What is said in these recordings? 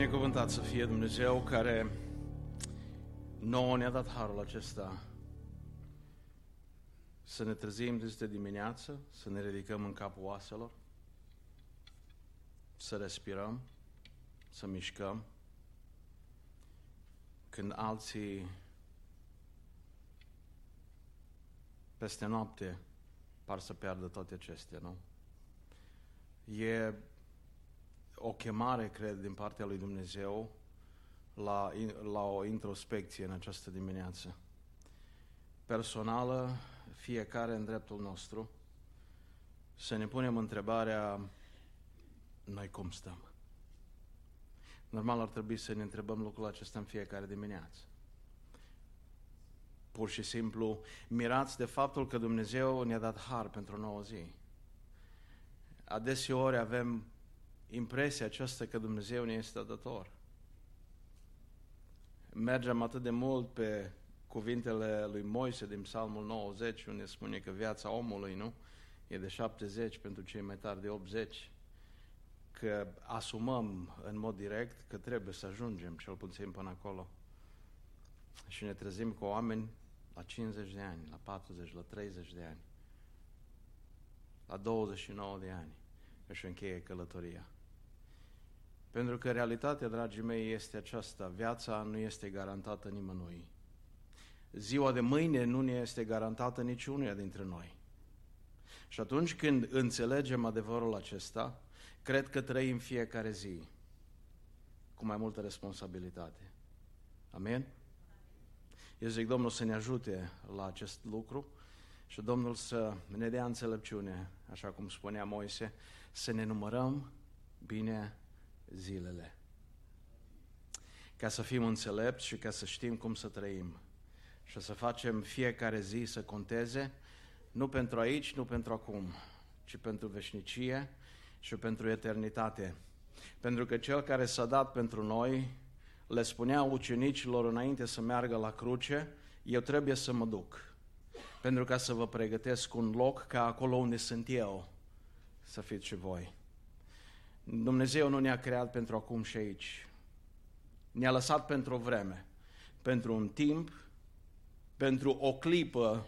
Binecuvântat să fie Dumnezeu care nouă ne-a dat harul acesta să ne trezim de dimineață, să ne ridicăm în capul oaselor, să respirăm, să mișcăm, când alții peste noapte par să piardă toate acestea, nu? E o chemare, cred, din partea lui Dumnezeu la, la o introspecție în această dimineață. Personală, fiecare în dreptul nostru, să ne punem întrebarea, noi cum stăm? Normal ar trebui să ne întrebăm lucrul acesta în fiecare dimineață. Pur și simplu, mirați de faptul că Dumnezeu ne-a dat har pentru o nouă zi. Adeseori avem impresia aceasta că Dumnezeu ne este dător. Mergem atât de mult pe cuvintele lui Moise din Psalmul 90, unde spune că viața omului, nu? E de 70 pentru cei mai tari de 80. Că asumăm în mod direct că trebuie să ajungem cel puțin până acolo. Și ne trezim cu oameni la 50 de ani, la 40, la 30 de ani, la 29 de ani își încheie călătoria. Pentru că realitatea, dragii mei, este aceasta. Viața nu este garantată nimănui. Ziua de mâine nu ne este garantată niciunuia dintre noi. Și atunci când înțelegem adevărul acesta, cred că trăim fiecare zi cu mai multă responsabilitate. Amen? Eu zic Domnul să ne ajute la acest lucru și Domnul să ne dea înțelepciune, așa cum spunea Moise, să ne numărăm bine zilele. Ca să fim înțelepți și ca să știm cum să trăim. Și să facem fiecare zi să conteze, nu pentru aici, nu pentru acum, ci pentru veșnicie și pentru eternitate. Pentru că Cel care s-a dat pentru noi, le spunea ucenicilor înainte să meargă la cruce, eu trebuie să mă duc, pentru ca să vă pregătesc un loc ca acolo unde sunt eu, să fiți și voi. Dumnezeu nu ne-a creat pentru acum și aici. Ne-a lăsat pentru o vreme, pentru un timp, pentru o clipă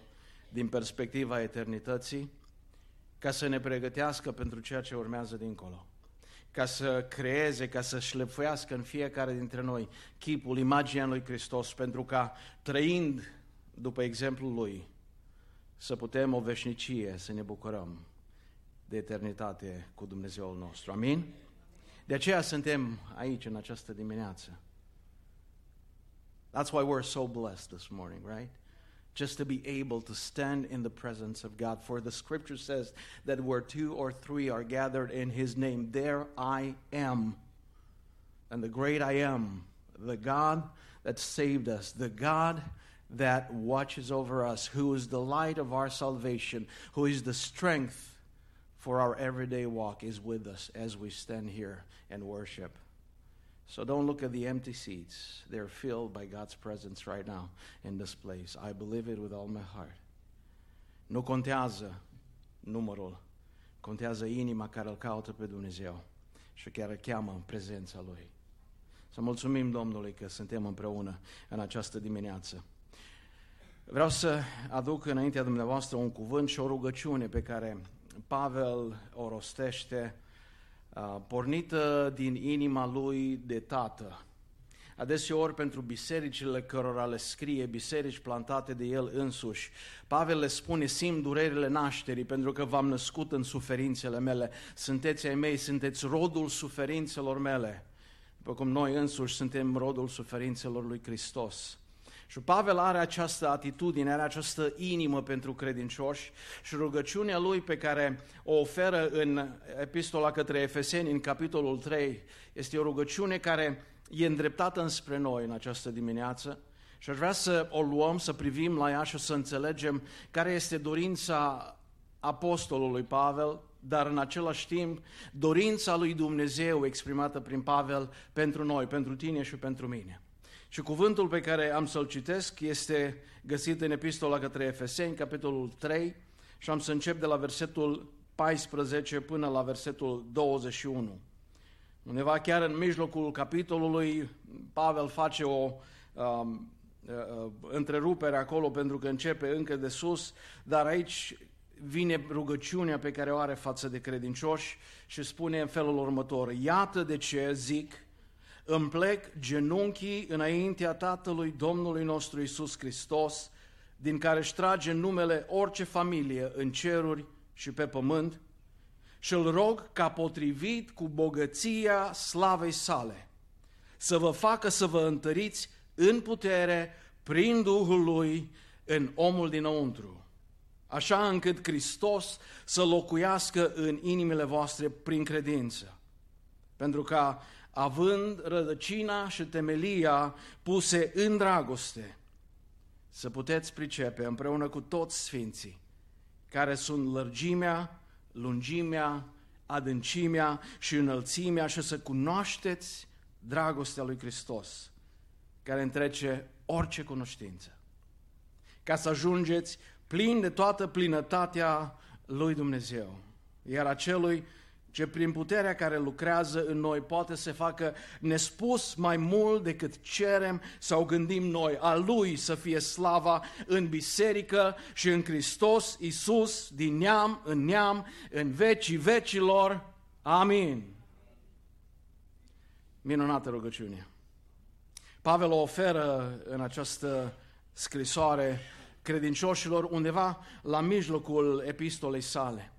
din perspectiva eternității, ca să ne pregătească pentru ceea ce urmează dincolo. Ca să creeze, ca să șlefuiască în fiecare dintre noi chipul, imaginea lui Hristos, pentru ca, trăind după exemplul Lui, să putem o veșnicie, să ne bucurăm de eternitate cu Dumnezeul nostru. Amin? De aceea suntem aici în această dimineață. That's why we're so blessed this morning, right? Just to be able to stand in the presence of God. For the scripture says that where two or three are gathered in his name, there I am. And the great I am, the God that saved us, the God that watches over us, who is the light of our salvation, who is the strength for our everyday walk is with us as we stand here and worship. So don't look at the empty seats. They're filled by God's presence right now in this place. I believe it with all my heart. Nu contează numărul, contează inima care îl caută pe Dumnezeu și chiar cheamă în prezența Lui. Să mulțumim Domnului că suntem împreună în această dimineață. Vreau să aduc înaintea dumneavoastră un cuvânt și o rugăciune pe care Pavel o rostește, pornită din inima lui de tată. Adeseori pentru bisericile cărora le scrie, biserici plantate de el însuși, Pavel le spune, simt durerile nașterii pentru că v-am născut în suferințele mele, sunteți ai mei, sunteți rodul suferințelor mele, după cum noi însuși suntem rodul suferințelor lui Hristos. Și Pavel are această atitudine, are această inimă pentru credincioși și rugăciunea lui pe care o oferă în epistola către Efeseni, în capitolul 3, este o rugăciune care e îndreptată înspre noi în această dimineață și aș vrea să o luăm, să privim la ea și să înțelegem care este dorința apostolului Pavel, dar în același timp dorința lui Dumnezeu exprimată prin Pavel pentru noi, pentru tine și pentru mine. Și cuvântul pe care am să-l citesc este găsit în Epistola către Efeseni, capitolul 3, și am să încep de la versetul 14 până la versetul 21. Undeva chiar în mijlocul capitolului, Pavel face o um, uh, întrerupere acolo pentru că începe încă de sus, dar aici vine rugăciunea pe care o are față de credincioși și spune în felul următor, Iată de ce zic, îmi plec genunchii înaintea Tatălui Domnului nostru Isus Hristos, din care își trage numele orice familie în ceruri și pe pământ, și îl rog ca potrivit cu bogăția slavei sale, să vă facă să vă întăriți în putere prin Duhul Lui în omul dinăuntru, așa încât Hristos să locuiască în inimile voastre prin credință. Pentru ca, având rădăcina și temelia puse în dragoste, să puteți pricepe împreună cu toți sfinții, care sunt lărgimea, lungimea, adâncimea și înălțimea și să cunoașteți dragostea lui Hristos, care întrece orice cunoștință, ca să ajungeți plin de toată plinătatea lui Dumnezeu, iar acelui ce prin puterea care lucrează în noi poate să facă nespus mai mult decât cerem sau gândim noi, a Lui să fie slava în biserică și în Hristos Iisus, din neam în neam, în vecii vecilor. Amin. Minunată rugăciune. Pavel o oferă în această scrisoare credincioșilor undeva la mijlocul epistolei sale.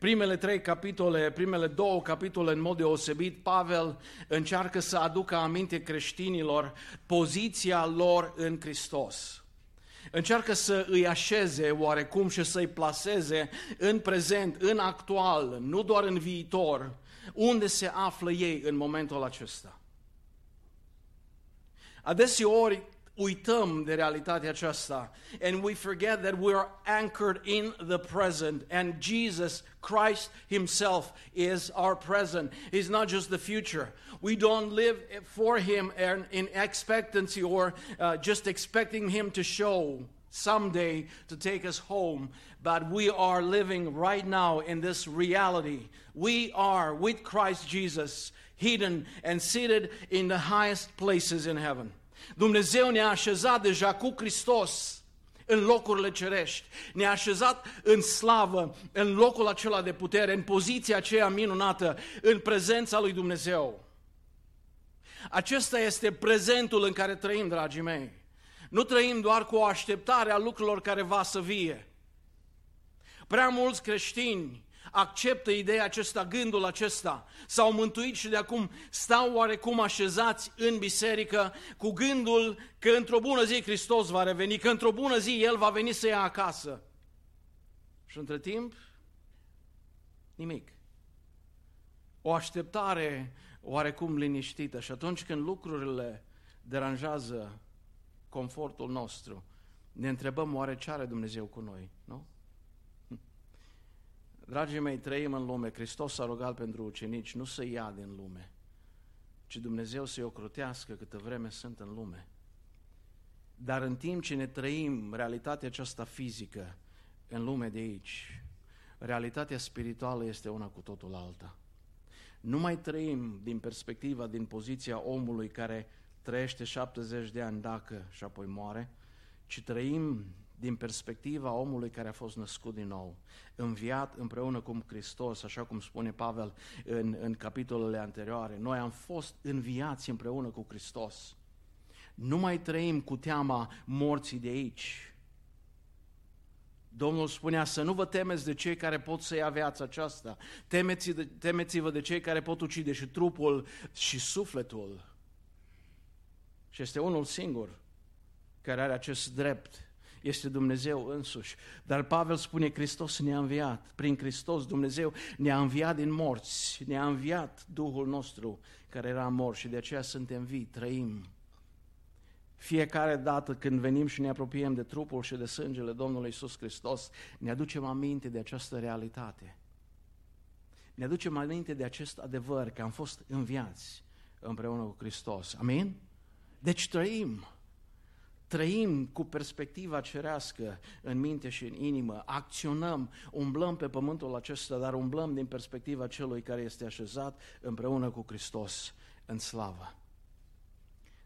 Primele trei capitole, primele două capitole în mod deosebit, Pavel încearcă să aducă aminte creștinilor poziția lor în Hristos. Încearcă să îi așeze oarecum și să-i plaseze în prezent, în actual, nu doar în viitor, unde se află ei în momentul acesta. Adeseori uităm de realitatea aceasta and we forget that we are anchored in the present and Jesus Christ himself is our present. He's not just the future. We don't live for him in expectancy or uh, just expecting him to show someday to take us home, but we are living right now in this reality. We are with Christ Jesus hidden and seated in the highest places in heaven. Dumnezeu ne-a așezat deja cu Hristos în locurile cerești. Ne-a așezat în slavă, în locul acela de putere, în poziția aceea minunată, în prezența lui Dumnezeu. Acesta este prezentul în care trăim, dragii mei. Nu trăim doar cu o așteptare a lucrurilor care va să vie. Prea mulți creștini acceptă ideea acesta, gândul acesta, s-au mântuit și de acum stau oarecum așezați în biserică cu gândul că într-o bună zi Hristos va reveni, că într-o bună zi El va veni să ia acasă. Și între timp, nimic. O așteptare oarecum liniștită și atunci când lucrurile deranjează confortul nostru, ne întrebăm oare ce are Dumnezeu cu noi, nu? Dragii mei, trăim în lume. Hristos s-a rugat pentru ucenici nu să ia din lume, ci Dumnezeu să-i ocrotească câtă vreme sunt în lume. Dar în timp ce ne trăim realitatea aceasta fizică în lume de aici, realitatea spirituală este una cu totul alta. Nu mai trăim din perspectiva, din poziția omului care trăiește 70 de ani dacă și apoi moare, ci trăim din perspectiva omului care a fost născut din nou, înviat împreună cu Hristos, așa cum spune Pavel în, în capitolele anterioare. Noi am fost înviați împreună cu Hristos. Nu mai trăim cu teama morții de aici. Domnul spunea să nu vă temeți de cei care pot să ia viața aceasta. Temeți de, temeți-vă de cei care pot ucide și trupul și sufletul. Și este unul singur care are acest drept este Dumnezeu însuși. Dar Pavel spune, Hristos ne-a înviat. Prin Hristos Dumnezeu ne-a înviat din morți, ne-a înviat Duhul nostru care era mort și de aceea suntem vii, trăim. Fiecare dată când venim și ne apropiem de trupul și de sângele Domnului Isus Hristos, ne aducem aminte de această realitate. Ne aducem aminte de acest adevăr că am fost înviați împreună cu Hristos. Amin? Deci trăim trăim cu perspectiva cerească în minte și în inimă, acționăm, umblăm pe pământul acesta, dar umblăm din perspectiva celui care este așezat împreună cu Hristos în slavă.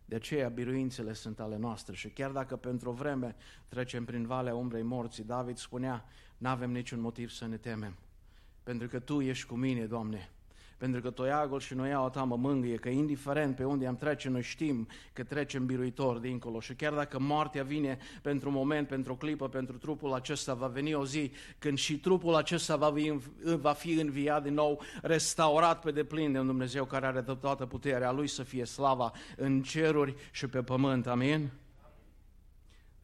De aceea biruințele sunt ale noastre și chiar dacă pentru o vreme trecem prin valea umbrei morții, David spunea, nu avem niciun motiv să ne temem, pentru că Tu ești cu mine, Doamne, pentru că toiagul și noiaua ta mă mângâie, că indiferent pe unde am trece, noi știm că trecem biruitor dincolo și chiar dacă moartea vine pentru un moment, pentru o clipă, pentru trupul acesta, va veni o zi când și trupul acesta va fi, va fi înviat din nou, restaurat pe deplin de un Dumnezeu care are toată puterea Lui să fie slava în ceruri și pe pământ. Amin?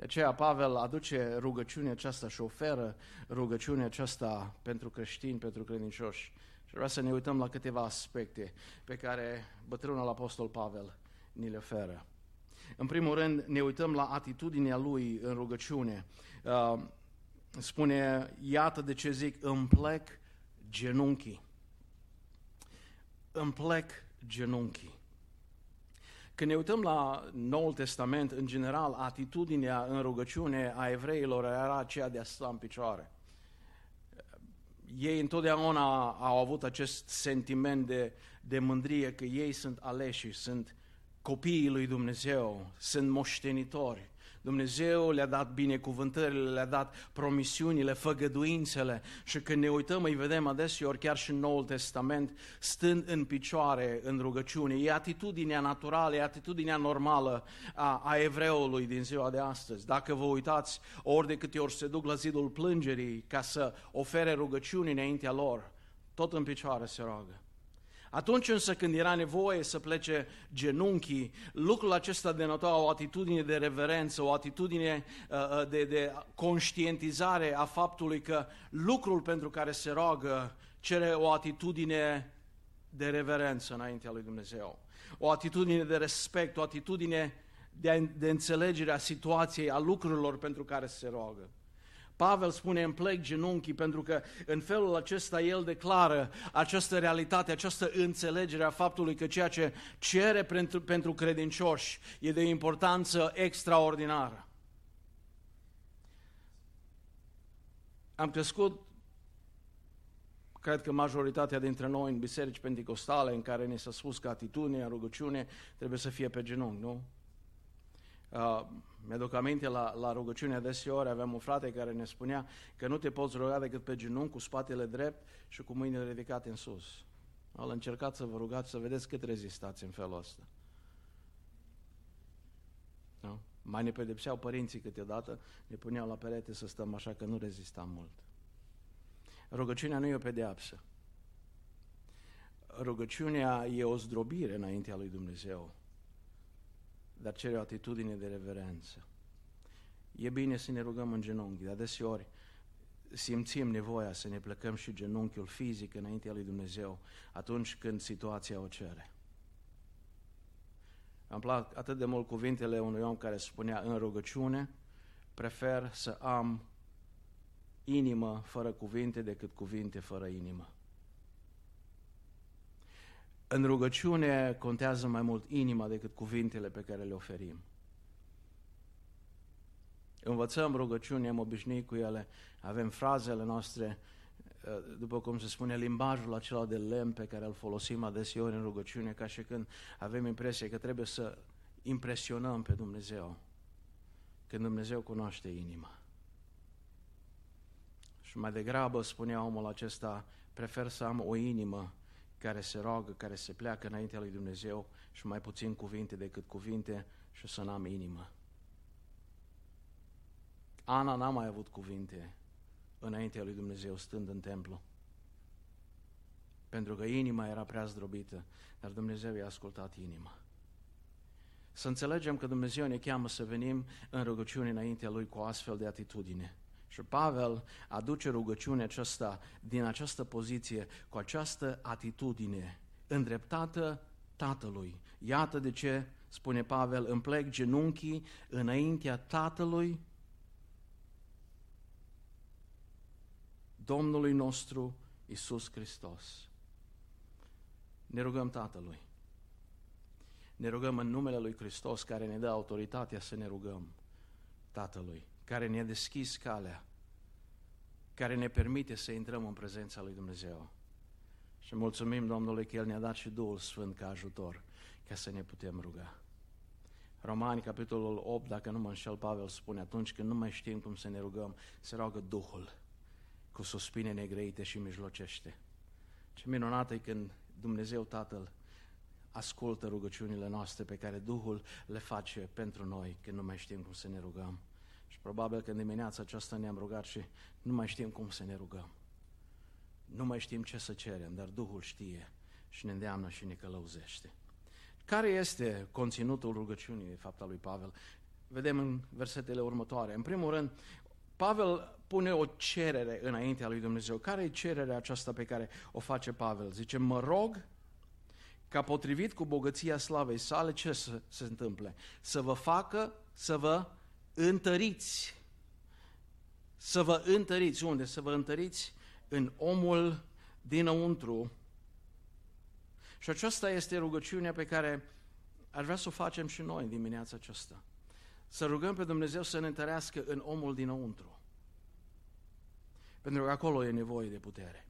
De aceea Pavel aduce rugăciunea aceasta și oferă rugăciunea aceasta pentru creștini, pentru credincioși. Și vreau să ne uităm la câteva aspecte pe care bătrânul apostol Pavel ni le oferă. În primul rând, ne uităm la atitudinea lui în rugăciune. Uh, spune, iată de ce zic, îmi plec genunchii. Îmi plec genunchii. Când ne uităm la Noul Testament, în general, atitudinea în rugăciune a evreilor era aceea de a sta în picioare ei întotdeauna au avut acest sentiment de, de mândrie că ei sunt aleși, sunt copiii lui Dumnezeu, sunt moștenitori. Dumnezeu le-a dat binecuvântările, le-a dat promisiunile, făgăduințele și când ne uităm îi vedem adeseori chiar și în Noul Testament stând în picioare în rugăciune. E atitudinea naturală, e atitudinea normală a, a evreului din ziua de astăzi. Dacă vă uitați, ori de câte ori se duc la zidul plângerii ca să ofere rugăciuni înaintea lor, tot în picioare se roagă. Atunci însă când era nevoie să plece genunchii, lucrul acesta denota o atitudine de reverență, o atitudine uh, uh, de, de conștientizare a faptului că lucrul pentru care se roagă cere o atitudine de reverență înaintea lui Dumnezeu. O atitudine de respect, o atitudine de, de înțelegere a situației, a lucrurilor pentru care se roagă. Pavel spune în plec genunchii pentru că în felul acesta el declară această realitate, această înțelegere a faptului că ceea ce cere pentru, pentru credincioși e de importanță extraordinară. Am crescut, cred că majoritatea dintre noi în biserici pentecostale în care ne s-a spus că atitudinea, rugăciune trebuie să fie pe genunchi, nu? Uh, mi-aduc aminte la, la rugăciunea deseori, aveam un frate care ne spunea că nu te poți ruga decât pe genunchi, cu spatele drept și cu mâinile ridicate în sus. Al încercat să vă rugați să vedeți cât rezistați în felul ăsta. Nu? Mai ne pedepseau părinții câteodată, ne puneau la perete să stăm așa că nu rezistam mult. Rugăciunea nu e o pedeapsă. Rugăciunea e o zdrobire înaintea lui Dumnezeu dar cere o atitudine de reverență. E bine să ne rugăm în genunchi, dar deseori simțim nevoia să ne plecăm și genunchiul fizic înaintea lui Dumnezeu atunci când situația o cere. Am plac atât de mult cuvintele unui om care spunea în rugăciune, prefer să am inimă fără cuvinte decât cuvinte fără inimă. În rugăciune contează mai mult inima decât cuvintele pe care le oferim. Învățăm rugăciuni, am obișnuit cu ele, avem frazele noastre, eh, după cum se spune, limbajul acela de lemn pe care îl folosim adeseori în rugăciune, ca și când avem impresia că trebuie să impresionăm pe Dumnezeu, când Dumnezeu cunoaște inima. Și mai degrabă, spunea omul acesta, prefer să am o inimă care se roagă, care se pleacă înaintea lui Dumnezeu și mai puțin cuvinte decât cuvinte și să n-am inimă. Ana n-a mai avut cuvinte înaintea lui Dumnezeu stând în templu. Pentru că inima era prea zdrobită, dar Dumnezeu i-a ascultat inima. Să înțelegem că Dumnezeu ne cheamă să venim în rugăciune înaintea Lui cu astfel de atitudine. Și Pavel aduce rugăciunea aceasta din această poziție, cu această atitudine îndreptată Tatălui. Iată de ce, spune Pavel, îmi plec genunchii înaintea Tatălui, Domnului nostru Isus Hristos. Ne rugăm Tatălui. Ne rugăm în numele Lui Hristos care ne dă autoritatea să ne rugăm Tatălui, care ne-a deschis calea, care ne permite să intrăm în prezența lui Dumnezeu. Și mulțumim Domnului că El ne-a dat și Duhul Sfânt ca ajutor, ca să ne putem ruga. Romani, capitolul 8, dacă nu mă înșel, Pavel spune, atunci când nu mai știm cum să ne rugăm, se roagă Duhul cu suspine negreite și mijlocește. Ce minunat e când Dumnezeu Tatăl ascultă rugăciunile noastre pe care Duhul le face pentru noi când nu mai știm cum să ne rugăm. Și probabil că în dimineața aceasta ne-am rugat și nu mai știm cum să ne rugăm. Nu mai știm ce să cerem, dar Duhul știe și ne îndeamnă și ne călăuzește. Care este conținutul rugăciunii, de fapt, al lui Pavel? Vedem în versetele următoare. În primul rând, Pavel pune o cerere înaintea lui Dumnezeu. Care e cererea aceasta pe care o face Pavel? Zice, mă rog ca potrivit cu bogăția slavei sale, ce să se întâmple? Să vă facă să vă întăriți. Să vă întăriți. Unde? Să vă întăriți în omul dinăuntru. Și aceasta este rugăciunea pe care aș vrea să o facem și noi în dimineața aceasta. Să rugăm pe Dumnezeu să ne întărească în omul dinăuntru. Pentru că acolo e nevoie de putere.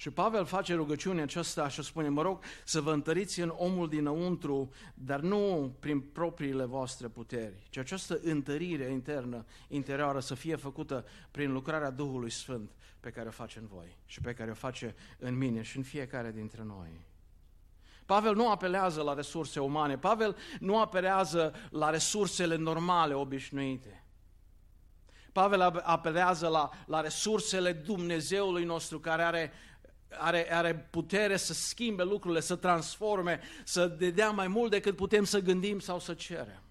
Și Pavel face rugăciunea aceasta și spune, mă rog, să vă întăriți în omul dinăuntru, dar nu prin propriile voastre puteri, ci această întărire internă, interioară, să fie făcută prin lucrarea Duhului Sfânt pe care o face în voi și pe care o face în mine și în fiecare dintre noi. Pavel nu apelează la resurse umane, Pavel nu apelează la resursele normale, obișnuite. Pavel apelează la, la resursele Dumnezeului nostru care are are, are putere să schimbe lucrurile, să transforme, să dea mai mult decât putem să gândim sau să cerem.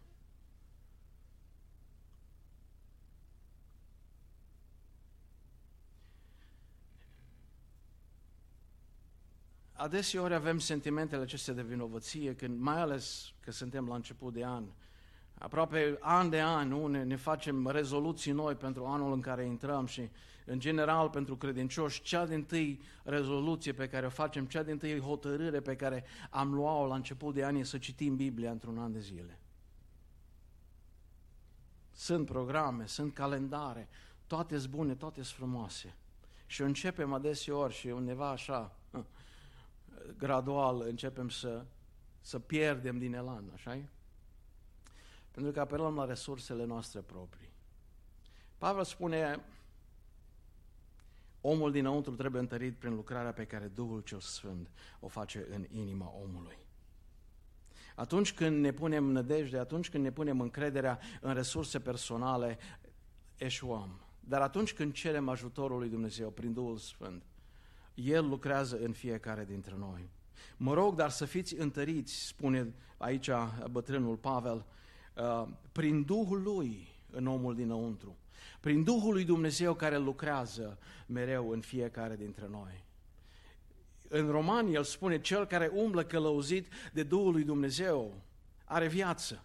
Adeseori avem sentimentele acestea de vinovăție, când, mai ales că suntem la început de an, aproape an de an, nu, ne, ne facem rezoluții noi pentru anul în care intrăm și în general pentru credincioși, cea din tâi rezoluție pe care o facem, cea din tâi hotărâre pe care am luat-o la început de ani e să citim Biblia într-un an de zile. Sunt programe, sunt calendare, toate sunt bune, toate sunt frumoase. Și începem adeseori și undeva așa, gradual, începem să, să pierdem din elan, așa -i? Pentru că apelăm la resursele noastre proprii. Pavel spune, Omul dinăuntru trebuie întărit prin lucrarea pe care Duhul cel Sfânt o face în inima omului. Atunci când ne punem nădejde, atunci când ne punem încrederea în resurse personale, eșuăm. Dar atunci când cerem ajutorul lui Dumnezeu prin Duhul Sfânt, El lucrează în fiecare dintre noi. Mă rog, dar să fiți întăriți, spune aici bătrânul Pavel, uh, prin Duhul Lui în omul dinăuntru prin Duhul lui Dumnezeu care lucrează mereu în fiecare dintre noi. În Romani el spune, cel care umblă călăuzit de Duhul lui Dumnezeu are viață.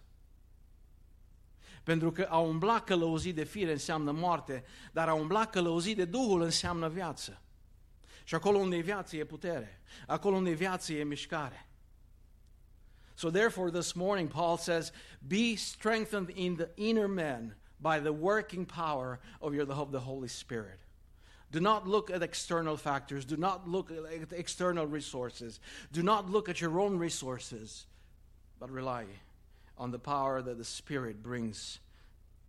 Pentru că a umbla călăuzit de fire înseamnă moarte, dar a umbla călăuzit de Duhul înseamnă viață. Și acolo unde e viață e putere. Acolo unde e viață e mișcare. So therefore this morning Paul says, be strengthened in the inner man by the working power of, your, of the Holy Spirit. Do not look at external factors. Do not look at external resources. Do not look at your own resources, but rely on the power that the Spirit brings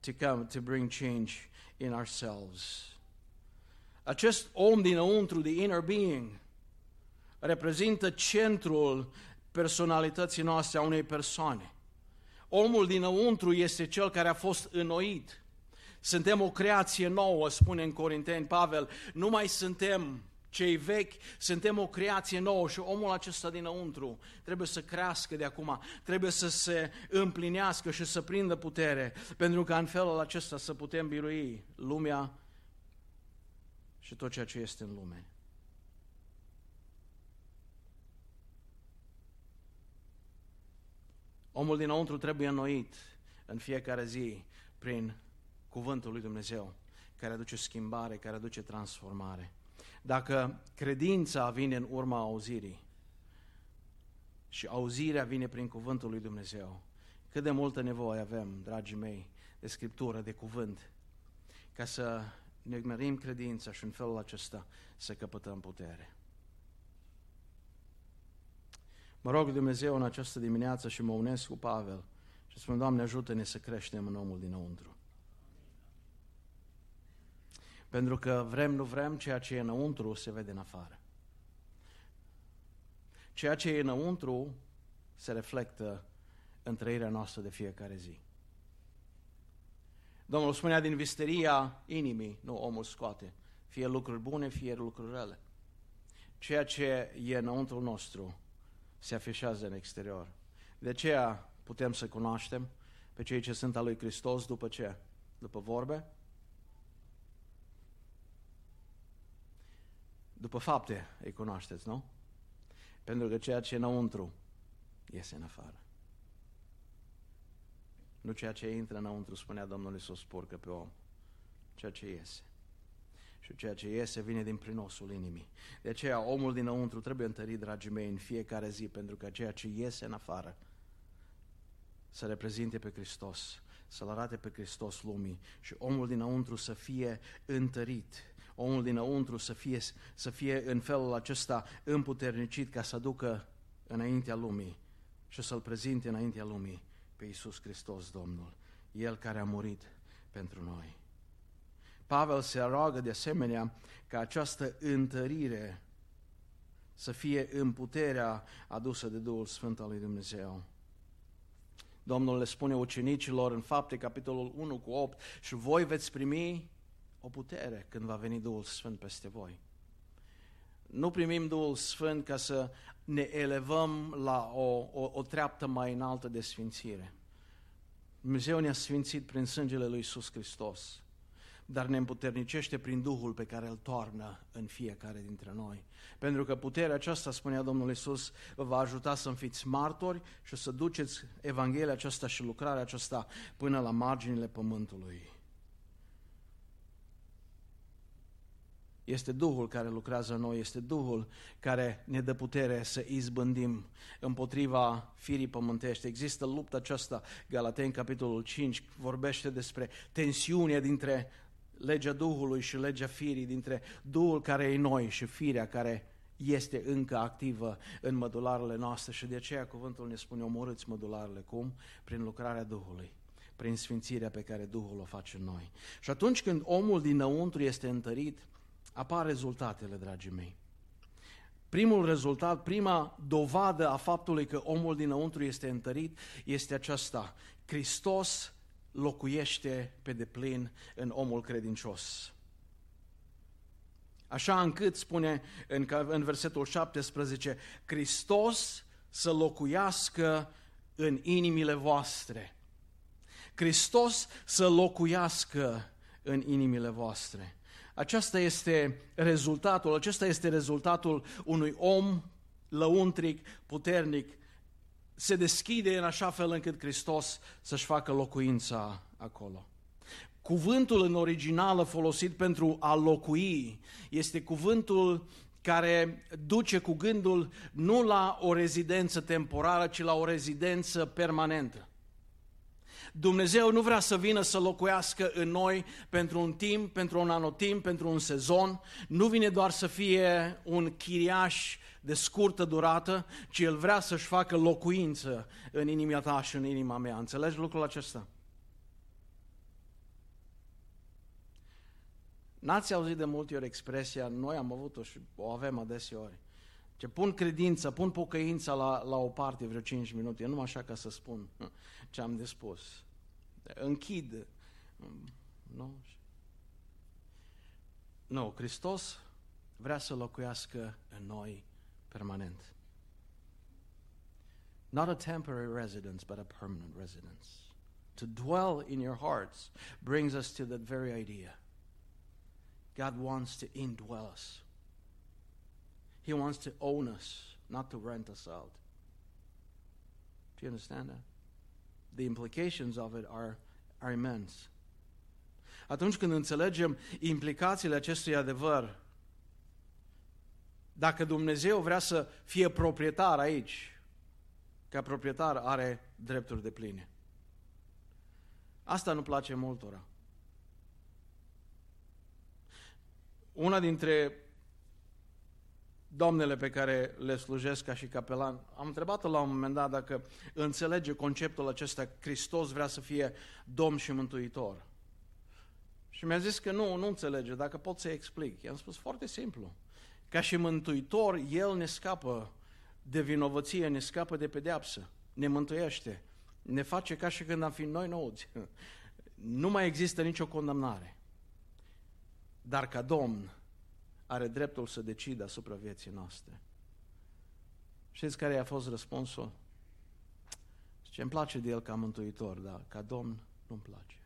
to come to bring change in ourselves. Acest om dinăuntru, the inner being, reprezintă centrul personalității noastre a unei persoane. Omul dinăuntru este cel care a fost înnoit. Suntem o creație nouă, spune în Corinteni Pavel. Nu mai suntem cei vechi, suntem o creație nouă și omul acesta dinăuntru trebuie să crească de acum, trebuie să se împlinească și să prindă putere, pentru că în felul acesta să putem birui lumea și tot ceea ce este în lume. Omul dinăuntru trebuie înnoit în fiecare zi prin cuvântul lui Dumnezeu, care aduce schimbare, care aduce transformare. Dacă credința vine în urma auzirii și auzirea vine prin cuvântul lui Dumnezeu, Cât de multă nevoie avem, dragii mei, de Scriptură, de cuvânt, ca să ne mărim credința și în felul acesta să căpătăm putere. Mă rog Dumnezeu în această dimineață și mă unesc cu Pavel și spun, Doamne, ajută-ne să creștem în omul dinăuntru. Pentru că vrem, nu vrem, ceea ce e înăuntru se vede în afară. Ceea ce e înăuntru se reflectă în trăirea noastră de fiecare zi. Domnul spunea din visteria inimii, nu omul scoate, fie lucruri bune, fie lucruri rele. Ceea ce e înăuntru nostru se afișează în exterior. De aceea putem să cunoaștem pe cei ce sunt al lui Hristos după ce? După vorbe? După fapte îi cunoașteți, nu? Pentru că ceea ce e înăuntru iese în afară. Nu ceea ce intră înăuntru, spunea Domnul Iisus, spurcă pe om. Ceea ce iese. Și ceea ce iese vine din prinosul inimii. De aceea omul dinăuntru trebuie întărit, dragii mei, în fiecare zi, pentru că ceea ce iese în afară să reprezinte pe Hristos, să-L arate pe Hristos lumii și omul dinăuntru să fie întărit, omul dinăuntru să fie, să fie în felul acesta împuternicit ca să aducă înaintea lumii și să-L prezinte înaintea lumii pe Iisus Hristos Domnul, El care a murit pentru noi. Pavel se roagă de asemenea ca această întărire să fie în puterea adusă de Duhul Sfânt al lui Dumnezeu. Domnul le spune ucenicilor în fapte, capitolul 1 cu 8, și voi veți primi o putere când va veni Duhul Sfânt peste voi. Nu primim Duhul Sfânt ca să ne elevăm la o, o, o treaptă mai înaltă de sfințire. Dumnezeu ne-a sfințit prin sângele lui Iisus Hristos, dar ne împuternicește prin Duhul pe care îl toarnă în fiecare dintre noi. Pentru că puterea aceasta, spunea Domnul Iisus, vă va ajuta să fiți martori și să duceți Evanghelia aceasta și lucrarea aceasta până la marginile pământului. Este Duhul care lucrează în noi, este Duhul care ne dă putere să izbândim împotriva firii pământești. Există lupta aceasta, Galateni, capitolul 5, vorbește despre tensiunea dintre legea Duhului și legea firii, dintre Duhul care e în noi și firea care este încă activă în mădularele noastre și de aceea cuvântul ne spune omorâți mădularele. Cum? Prin lucrarea Duhului prin sfințirea pe care Duhul o face în noi. Și atunci când omul dinăuntru este întărit, apar rezultatele, dragii mei. Primul rezultat, prima dovadă a faptului că omul dinăuntru este întărit este aceasta. Hristos locuiește pe deplin în omul credincios. Așa încât spune în, în versetul 17, Hristos să locuiască în inimile voastre. Hristos să locuiască în inimile voastre. Aceasta este rezultatul, acesta este rezultatul unui om lăuntric, puternic, se deschide în așa fel încât Hristos să-și facă locuința acolo. Cuvântul în originală folosit pentru a locui este cuvântul care duce cu gândul nu la o rezidență temporară, ci la o rezidență permanentă. Dumnezeu nu vrea să vină să locuiască în noi pentru un timp, pentru un anotimp, pentru un sezon. Nu vine doar să fie un chiriaș de scurtă durată, ci El vrea să-și facă locuință în inima ta și în inima mea. Înțelegi lucrul acesta? N-ați auzit de multe ori expresia, noi am avut-o și o avem adeseori. Ce pun credință, pun pocăința la, la o parte vreo 5 minute, e numai așa ca să spun ce am de spus. Închid. Nu? Nu, Hristos vrea să locuiască în noi permanent. Not a temporary residence, but a permanent residence. To dwell in your hearts brings us to that very idea. God wants to indwell us. He wants to own us, not to rent us out. Do you understand that? The implications of it are, are immense. Atunci când înțelegem implicațiile acestui adevăr, dacă Dumnezeu vrea să fie proprietar aici, ca proprietar are drepturi de pline. Asta nu place multora. Una dintre doamnele pe care le slujesc ca și capelan, am întrebat-o la un moment dat dacă înțelege conceptul acesta, Hristos vrea să fie Domn și Mântuitor. Și mi-a zis că nu, nu înțelege, dacă pot să explic. I-am spus foarte simplu. Ca și Mântuitor, El ne scapă de vinovăție, ne scapă de pedeapsă, ne mântuiește, ne face ca și când am fi noi nouți. Nu mai există nicio condamnare. Dar ca Domn are dreptul să decidă asupra vieții noastre. Știți care a fost răspunsul? Ce îmi place de El ca mântuitor, dar ca Domn nu-mi place.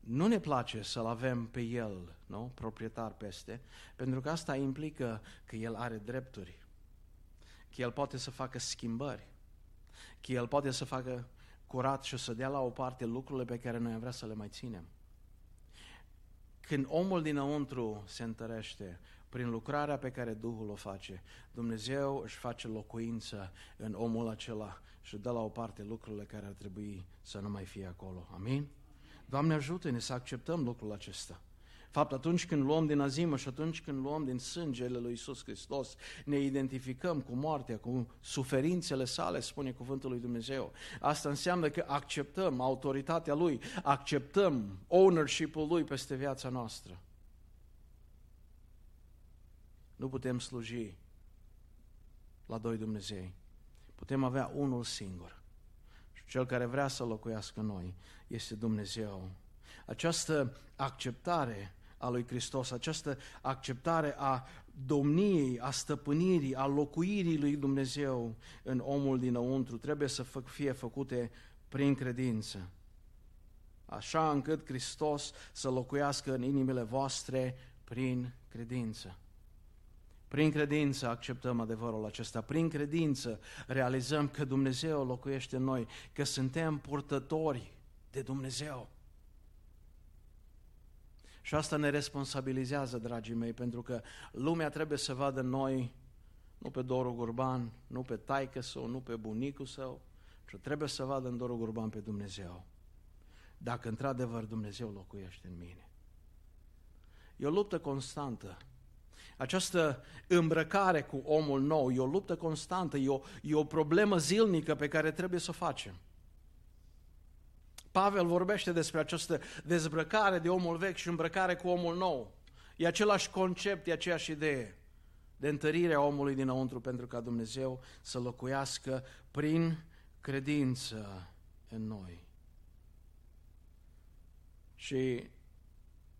Nu ne place să-L avem pe El, nu? proprietar peste, pentru că asta implică că El are drepturi, că El poate să facă schimbări, că El poate să facă curat și să dea la o parte lucrurile pe care noi am vrea să le mai ținem. Când omul dinăuntru se întărește prin lucrarea pe care Duhul o face, Dumnezeu își face locuință în omul acela și dă la o parte lucrurile care ar trebui să nu mai fie acolo. Amin? Doamne ajută-ne să acceptăm lucrul acesta. Fapt, atunci când luăm din azimă și atunci când luăm din sângele lui Isus Hristos, ne identificăm cu moartea, cu suferințele sale, spune cuvântul lui Dumnezeu. Asta înseamnă că acceptăm autoritatea Lui, acceptăm ownership-ul Lui peste viața noastră. Nu putem sluji la doi Dumnezei. Putem avea unul singur. Și cel care vrea să locuiască noi este Dumnezeu. Această acceptare a lui Hristos, această acceptare a domniei, a stăpânirii, a locuirii lui Dumnezeu în omul dinăuntru trebuie să fie făcute prin credință. Așa încât Hristos să locuiască în inimile voastre prin credință. Prin credință acceptăm adevărul acesta, prin credință realizăm că Dumnezeu locuiește în noi, că suntem purtători de Dumnezeu. Și asta ne responsabilizează, dragii mei, pentru că lumea trebuie să vadă noi, nu pe Doru Gurban, nu pe taică său, nu pe bunicul său, ci trebuie să vadă în Doru Gurban pe Dumnezeu. Dacă într-adevăr Dumnezeu locuiește în mine. E o luptă constantă. Această îmbrăcare cu omul nou e o luptă constantă, e o, e o problemă zilnică pe care trebuie să o facem. Pavel vorbește despre această dezbrăcare de omul vechi și îmbrăcare cu omul nou. E același concept, e aceeași idee de întărire a omului dinăuntru pentru ca Dumnezeu să locuiască prin credință în noi. Și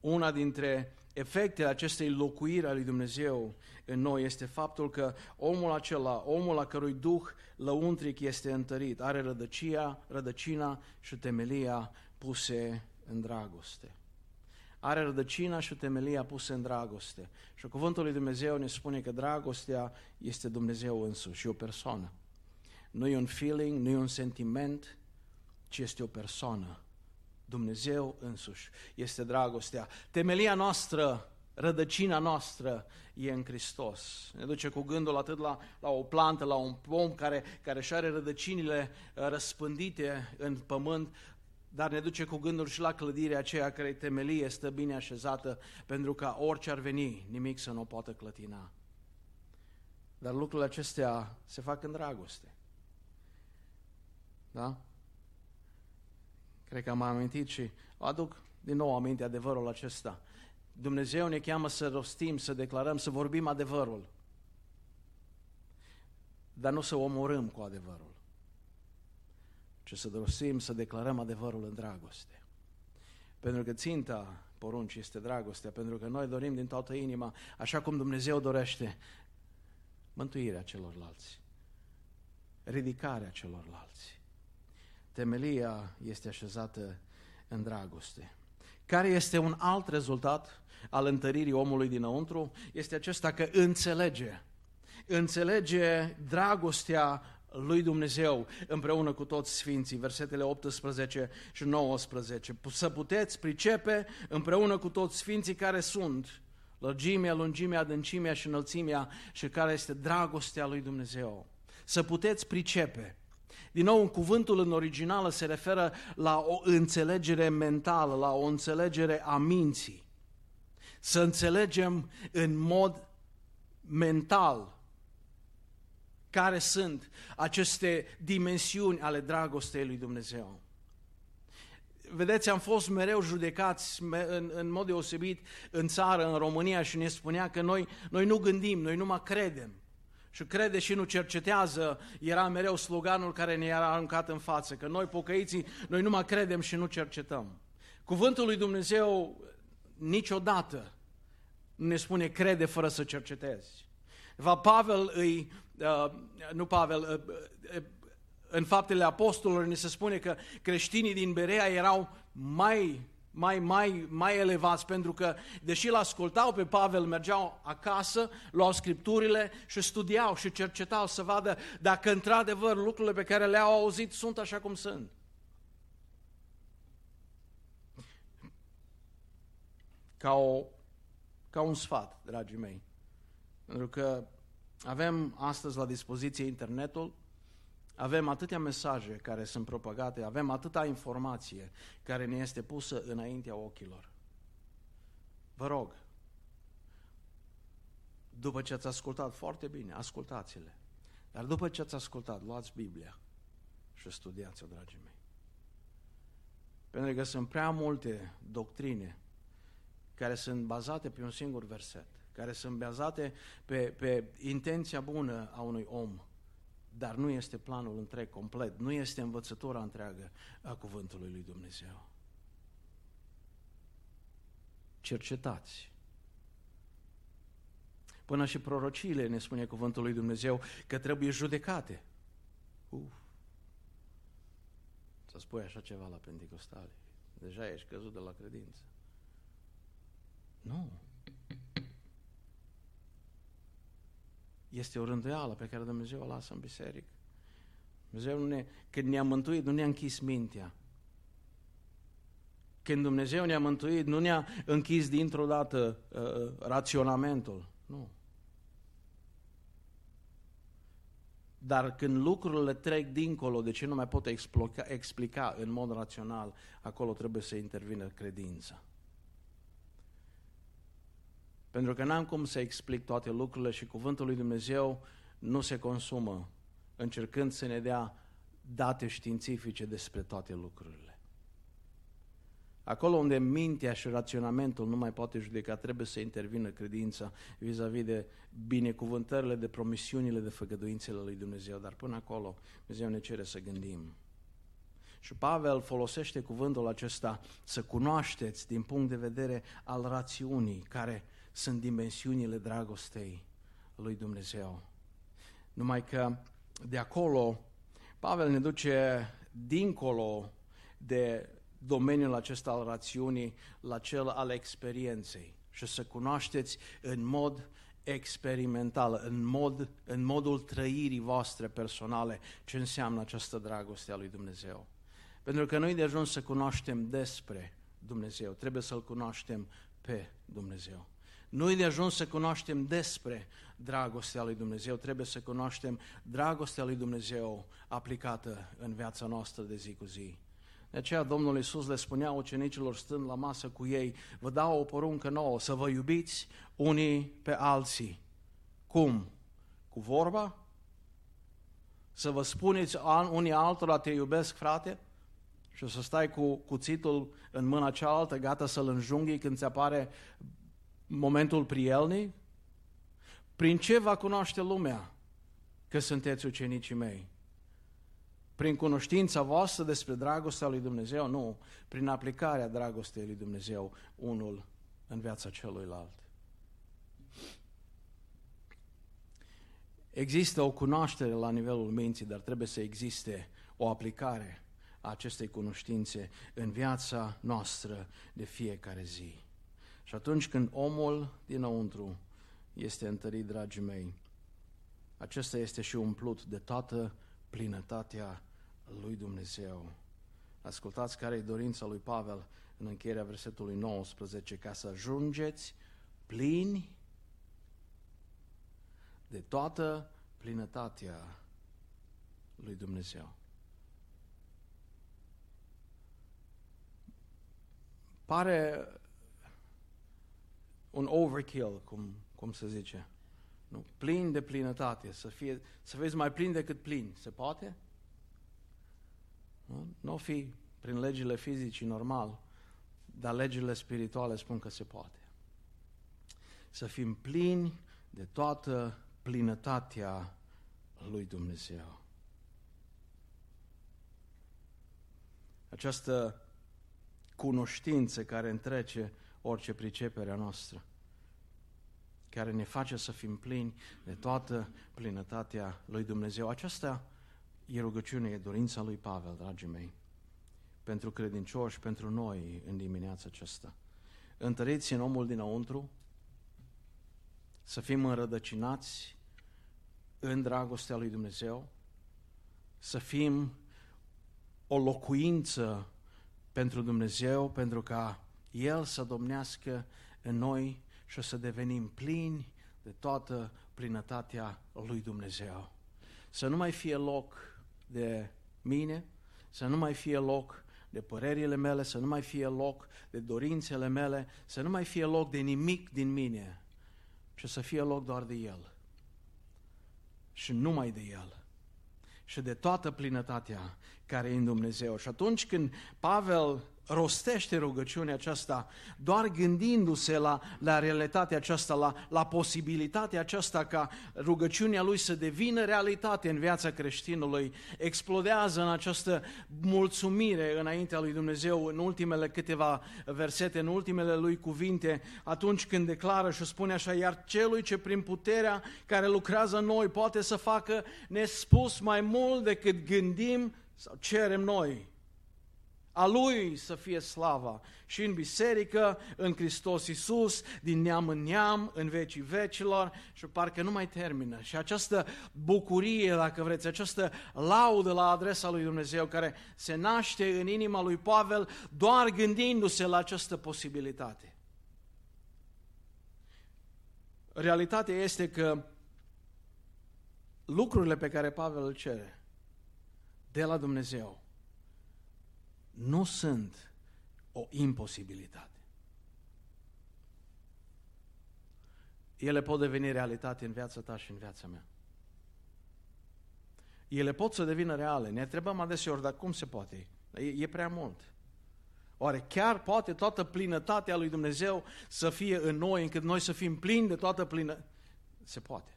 una dintre efectele acestei locuiri a lui Dumnezeu în noi este faptul că omul acela, omul a cărui duh lăuntric este întărit, are rădăcia, rădăcina și temelia puse în dragoste. Are rădăcina și temelia puse în dragoste. Și cuvântul lui Dumnezeu ne spune că dragostea este Dumnezeu însuși, și o persoană. Nu e un feeling, nu e un sentiment, ci este o persoană. Dumnezeu însuși este dragostea. Temelia noastră rădăcina noastră e în Hristos. Ne duce cu gândul atât la, la o plantă, la un pom care, care și are rădăcinile uh, răspândite în pământ, dar ne duce cu gândul și la clădirea aceea care temelie stă bine așezată, pentru ca orice ar veni, nimic să nu o poată clătina. Dar lucrurile acestea se fac în dragoste. Da? Cred că am amintit și aduc din nou aminte adevărul acesta. Dumnezeu ne cheamă să rostim, să declarăm, să vorbim adevărul. Dar nu să omorâm cu adevărul, ci să rostim, să declarăm adevărul în dragoste. Pentru că ținta poruncii este dragostea, pentru că noi dorim din toată inima, așa cum Dumnezeu dorește, mântuirea celorlalți, ridicarea celorlalți. Temelia este așezată în dragoste. Care este un alt rezultat al întăririi omului dinăuntru? Este acesta că înțelege. Înțelege dragostea lui Dumnezeu împreună cu toți sfinții, versetele 18 și 19. Să puteți pricepe împreună cu toți sfinții care sunt lărgimea, lungimea, adâncimea și înălțimea și care este dragostea lui Dumnezeu. Să puteți pricepe Din nou, cuvântul în originală se referă la o înțelegere mentală, la o înțelegere a minții. Să înțelegem în mod mental care sunt aceste dimensiuni ale dragostei lui Dumnezeu. Vedeți, am fost mereu judecați în, în mod deosebit în țară, în România și ne spunea că noi, noi nu gândim, noi numai credem. Și crede și nu cercetează, era mereu sloganul care ne era aruncat în față, că noi pocăiții, noi numai credem și nu cercetăm. Cuvântul lui Dumnezeu niciodată nu ne spune crede fără să cercetezi. Va Pavel îi, uh, nu Pavel, uh, uh, în faptele apostolilor ne se spune că creștinii din Berea erau mai mai, mai, mai elevați, pentru că, deși l-ascultau pe Pavel, mergeau acasă, luau scripturile și studiau și cercetau să vadă dacă într-adevăr lucrurile pe care le-au auzit sunt așa cum sunt. Ca, o, ca un sfat, dragii mei. Pentru că avem astăzi la dispoziție internetul, avem atâtea mesaje care sunt propagate, avem atâta informație care ne este pusă înaintea ochilor. Vă rog, după ce ați ascultat foarte bine, ascultați-le. Dar după ce ați ascultat, luați Biblia și studiați-o, dragii mei. Pentru că sunt prea multe doctrine care sunt bazate pe un singur verset, care sunt bazate pe, pe intenția bună a unui om, dar nu este planul întreg, complet, nu este învățătura întreagă a Cuvântului lui Dumnezeu. Cercetați. Până și prorociile ne spune Cuvântul lui Dumnezeu că trebuie judecate. Uf. Să spui așa ceva la Pentecostale. Deja ești căzut de la credință. Nu. Este o rânduială pe care Dumnezeu o lasă în biserică. Dumnezeu nu ne, când ne-a mântuit, nu ne-a închis mintea. Când Dumnezeu ne-a mântuit, nu ne-a închis dintr-o dată uh, raționamentul. Nu. Dar când lucrurile trec dincolo de ce nu mai pot explica, explica în mod rațional, acolo trebuie să intervină credința. Pentru că n-am cum să explic toate lucrurile și cuvântul lui Dumnezeu nu se consumă încercând să ne dea date științifice despre toate lucrurile. Acolo unde mintea și raționamentul nu mai poate judeca, trebuie să intervină credința vis-a-vis de binecuvântările, de promisiunile, de făgăduințele lui Dumnezeu. Dar până acolo, Dumnezeu ne cere să gândim. Și Pavel folosește cuvântul acesta să cunoașteți din punct de vedere al rațiunii, care sunt dimensiunile dragostei lui Dumnezeu. Numai că de acolo, Pavel ne duce dincolo de domeniul acesta al rațiunii la cel al experienței și să cunoașteți în mod experimental, în, mod, în modul trăirii voastre personale, ce înseamnă această dragoste a lui Dumnezeu. Pentru că noi de ajuns să cunoaștem despre Dumnezeu, trebuie să-L cunoaștem pe Dumnezeu. Nu de ajuns să cunoaștem despre dragostea lui Dumnezeu, trebuie să cunoaștem dragostea lui Dumnezeu aplicată în viața noastră de zi cu zi. De aceea Domnul Iisus le spunea ucenicilor stând la masă cu ei, vă dau o poruncă nouă, să vă iubiți unii pe alții. Cum? Cu vorba? Să vă spuneți unii altora, te iubesc, frate? Și să stai cu cuțitul în mâna cealaltă, gata să-l înjunghi când ți apare momentul prielnic? Prin ce va cunoaște lumea că sunteți ucenicii mei? Prin cunoștința voastră despre dragostea lui Dumnezeu? Nu, prin aplicarea dragostei lui Dumnezeu unul în viața celuilalt. Există o cunoaștere la nivelul minții, dar trebuie să existe o aplicare a acestei cunoștințe în viața noastră de fiecare zi. Și atunci când omul dinăuntru este întărit, dragii mei, acesta este și umplut de toată plinătatea lui Dumnezeu. Ascultați care e dorința lui Pavel în încheierea versetului 19, ca să ajungeți plini de toată plinătatea lui Dumnezeu. Pare un overkill, cum, cum se zice. Nu? Plin de plinătate, să, fie, să vezi mai plin decât plin. Se poate? Nu? Nu o fi prin legile fizicii normal, dar legile spirituale spun că se poate. Să fim plini de toată plinătatea lui Dumnezeu. Această cunoștință care întrece orice pricepere a noastră, care ne face să fim plini de toată plinătatea lui Dumnezeu. Aceasta e rugăciunea, e dorința lui Pavel, dragii mei, pentru credincioși, pentru noi în dimineața aceasta. Întăriți în omul dinăuntru, să fim înrădăcinați în dragostea lui Dumnezeu, să fim o locuință pentru Dumnezeu, pentru ca El să domnească în noi și să devenim plini de toată plinătatea lui Dumnezeu. Să nu mai fie loc de mine, să nu mai fie loc de părerile mele, să nu mai fie loc de dorințele mele, să nu mai fie loc de nimic din mine, ci să fie loc doar de El. Și numai de El. Și de toată plinătatea care e în Dumnezeu. Și atunci când Pavel rostește rugăciunea aceasta doar gândindu-se la, la realitatea aceasta, la, la posibilitatea aceasta ca rugăciunea lui să devină realitate în viața creștinului, explodează în această mulțumire înaintea lui Dumnezeu în ultimele câteva versete, în ultimele lui cuvinte, atunci când declară și spune așa, iar celui ce prin puterea care lucrează în noi poate să facă nespus mai mult decât gândim sau cerem noi a Lui să fie slava și în biserică, în Hristos Iisus, din neam în neam, în vecii vecilor și parcă nu mai termină. Și această bucurie, dacă vreți, această laudă la adresa lui Dumnezeu care se naște în inima lui Pavel doar gândindu-se la această posibilitate. Realitatea este că lucrurile pe care Pavel îl cere de la Dumnezeu nu sunt o imposibilitate. Ele pot deveni realitate în viața ta și în viața mea. Ele pot să devină reale. Ne întrebăm adeseori, dar cum se poate? E, e prea mult. Oare chiar poate toată plinătatea lui Dumnezeu să fie în noi, încât noi să fim plini de toată plină? Se poate.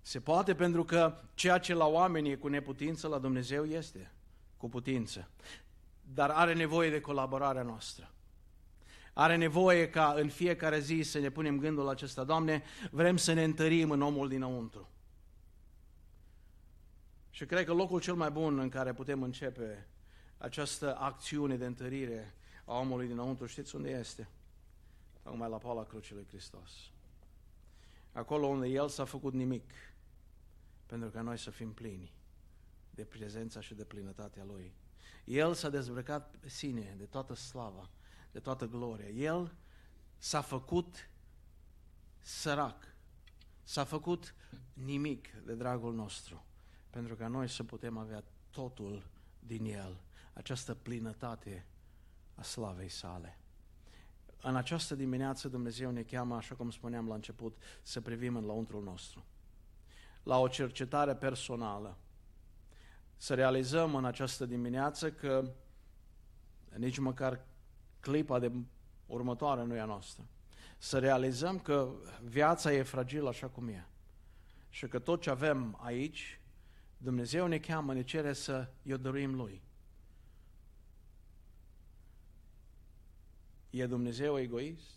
Se poate pentru că ceea ce la oameni e cu neputință, la Dumnezeu este cu putință. Dar are nevoie de colaborarea noastră. Are nevoie ca în fiecare zi să ne punem gândul acesta, Doamne, vrem să ne întărim în omul dinăuntru. Și cred că locul cel mai bun în care putem începe această acțiune de întărire a omului dinăuntru, știți unde este? Tocmai la pala crucii lui Hristos. Acolo unde El s-a făcut nimic, pentru ca noi să fim plini de prezența și de plinătatea Lui. El s-a dezbrăcat pe sine de toată slava, de toată gloria. El s-a făcut sărac, s-a făcut nimic de dragul nostru, pentru ca noi să putem avea totul din El, această plinătate a slavei sale. În această dimineață Dumnezeu ne cheamă, așa cum spuneam la început, să privim în lăuntrul nostru, la o cercetare personală, să realizăm în această dimineață că nici măcar clipa de următoare nu e a noastră. Să realizăm că viața e fragilă așa cum e. Și că tot ce avem aici, Dumnezeu ne cheamă, ne cere să i-o dăruim Lui. E Dumnezeu egoist?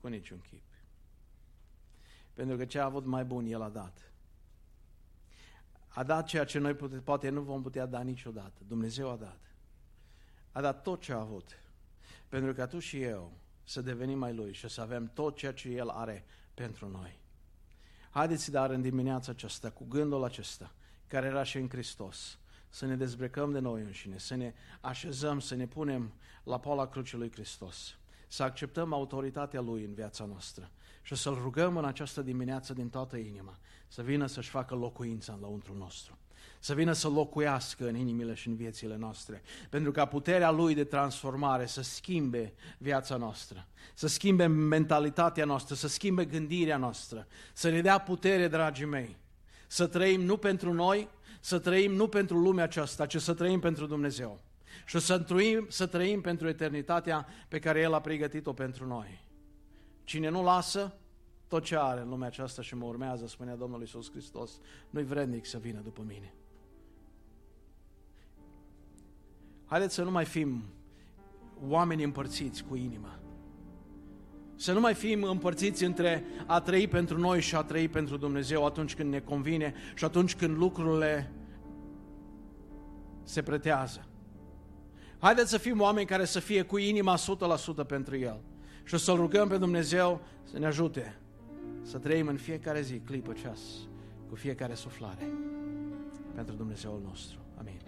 Cu niciun chip. Pentru că ce a avut mai bun, El a dat. A dat ceea ce noi pute, poate nu vom putea da niciodată. Dumnezeu a dat. A dat tot ce a avut. Pentru că tu și eu să devenim mai Lui și să avem tot ceea ce El are pentru noi. Haideți, dar, în dimineața aceasta, cu gândul acesta, care era și în Hristos, să ne dezbrecăm de noi înșine, să ne așezăm, să ne punem la poala crucii lui Hristos, să acceptăm autoritatea Lui în viața noastră și să-L rugăm în această dimineață din toată inima să vină să-și facă locuința în lăuntrul nostru. Să vină să locuiască în inimile și în viețile noastre. Pentru ca puterea Lui de transformare să schimbe viața noastră, să schimbe mentalitatea noastră, să schimbe gândirea noastră, să ne dea putere, dragii mei, să trăim nu pentru noi, să trăim nu pentru lumea aceasta, ci să trăim pentru Dumnezeu. Și să trăim, să trăim pentru eternitatea pe care El a pregătit-o pentru noi. Cine nu lasă tot ce are în lumea aceasta și mă urmează, spunea Domnul Iisus Hristos, nu-i vrednic să vină după mine. Haideți să nu mai fim oameni împărțiți cu inima. Să nu mai fim împărțiți între a trăi pentru noi și a trăi pentru Dumnezeu atunci când ne convine și atunci când lucrurile se pretează. Haideți să fim oameni care să fie cu inima 100% pentru El și să-L rugăm pe Dumnezeu să ne ajute să trăim în fiecare zi, clipă, ceas, cu fiecare suflare pentru Dumnezeul nostru. Amin.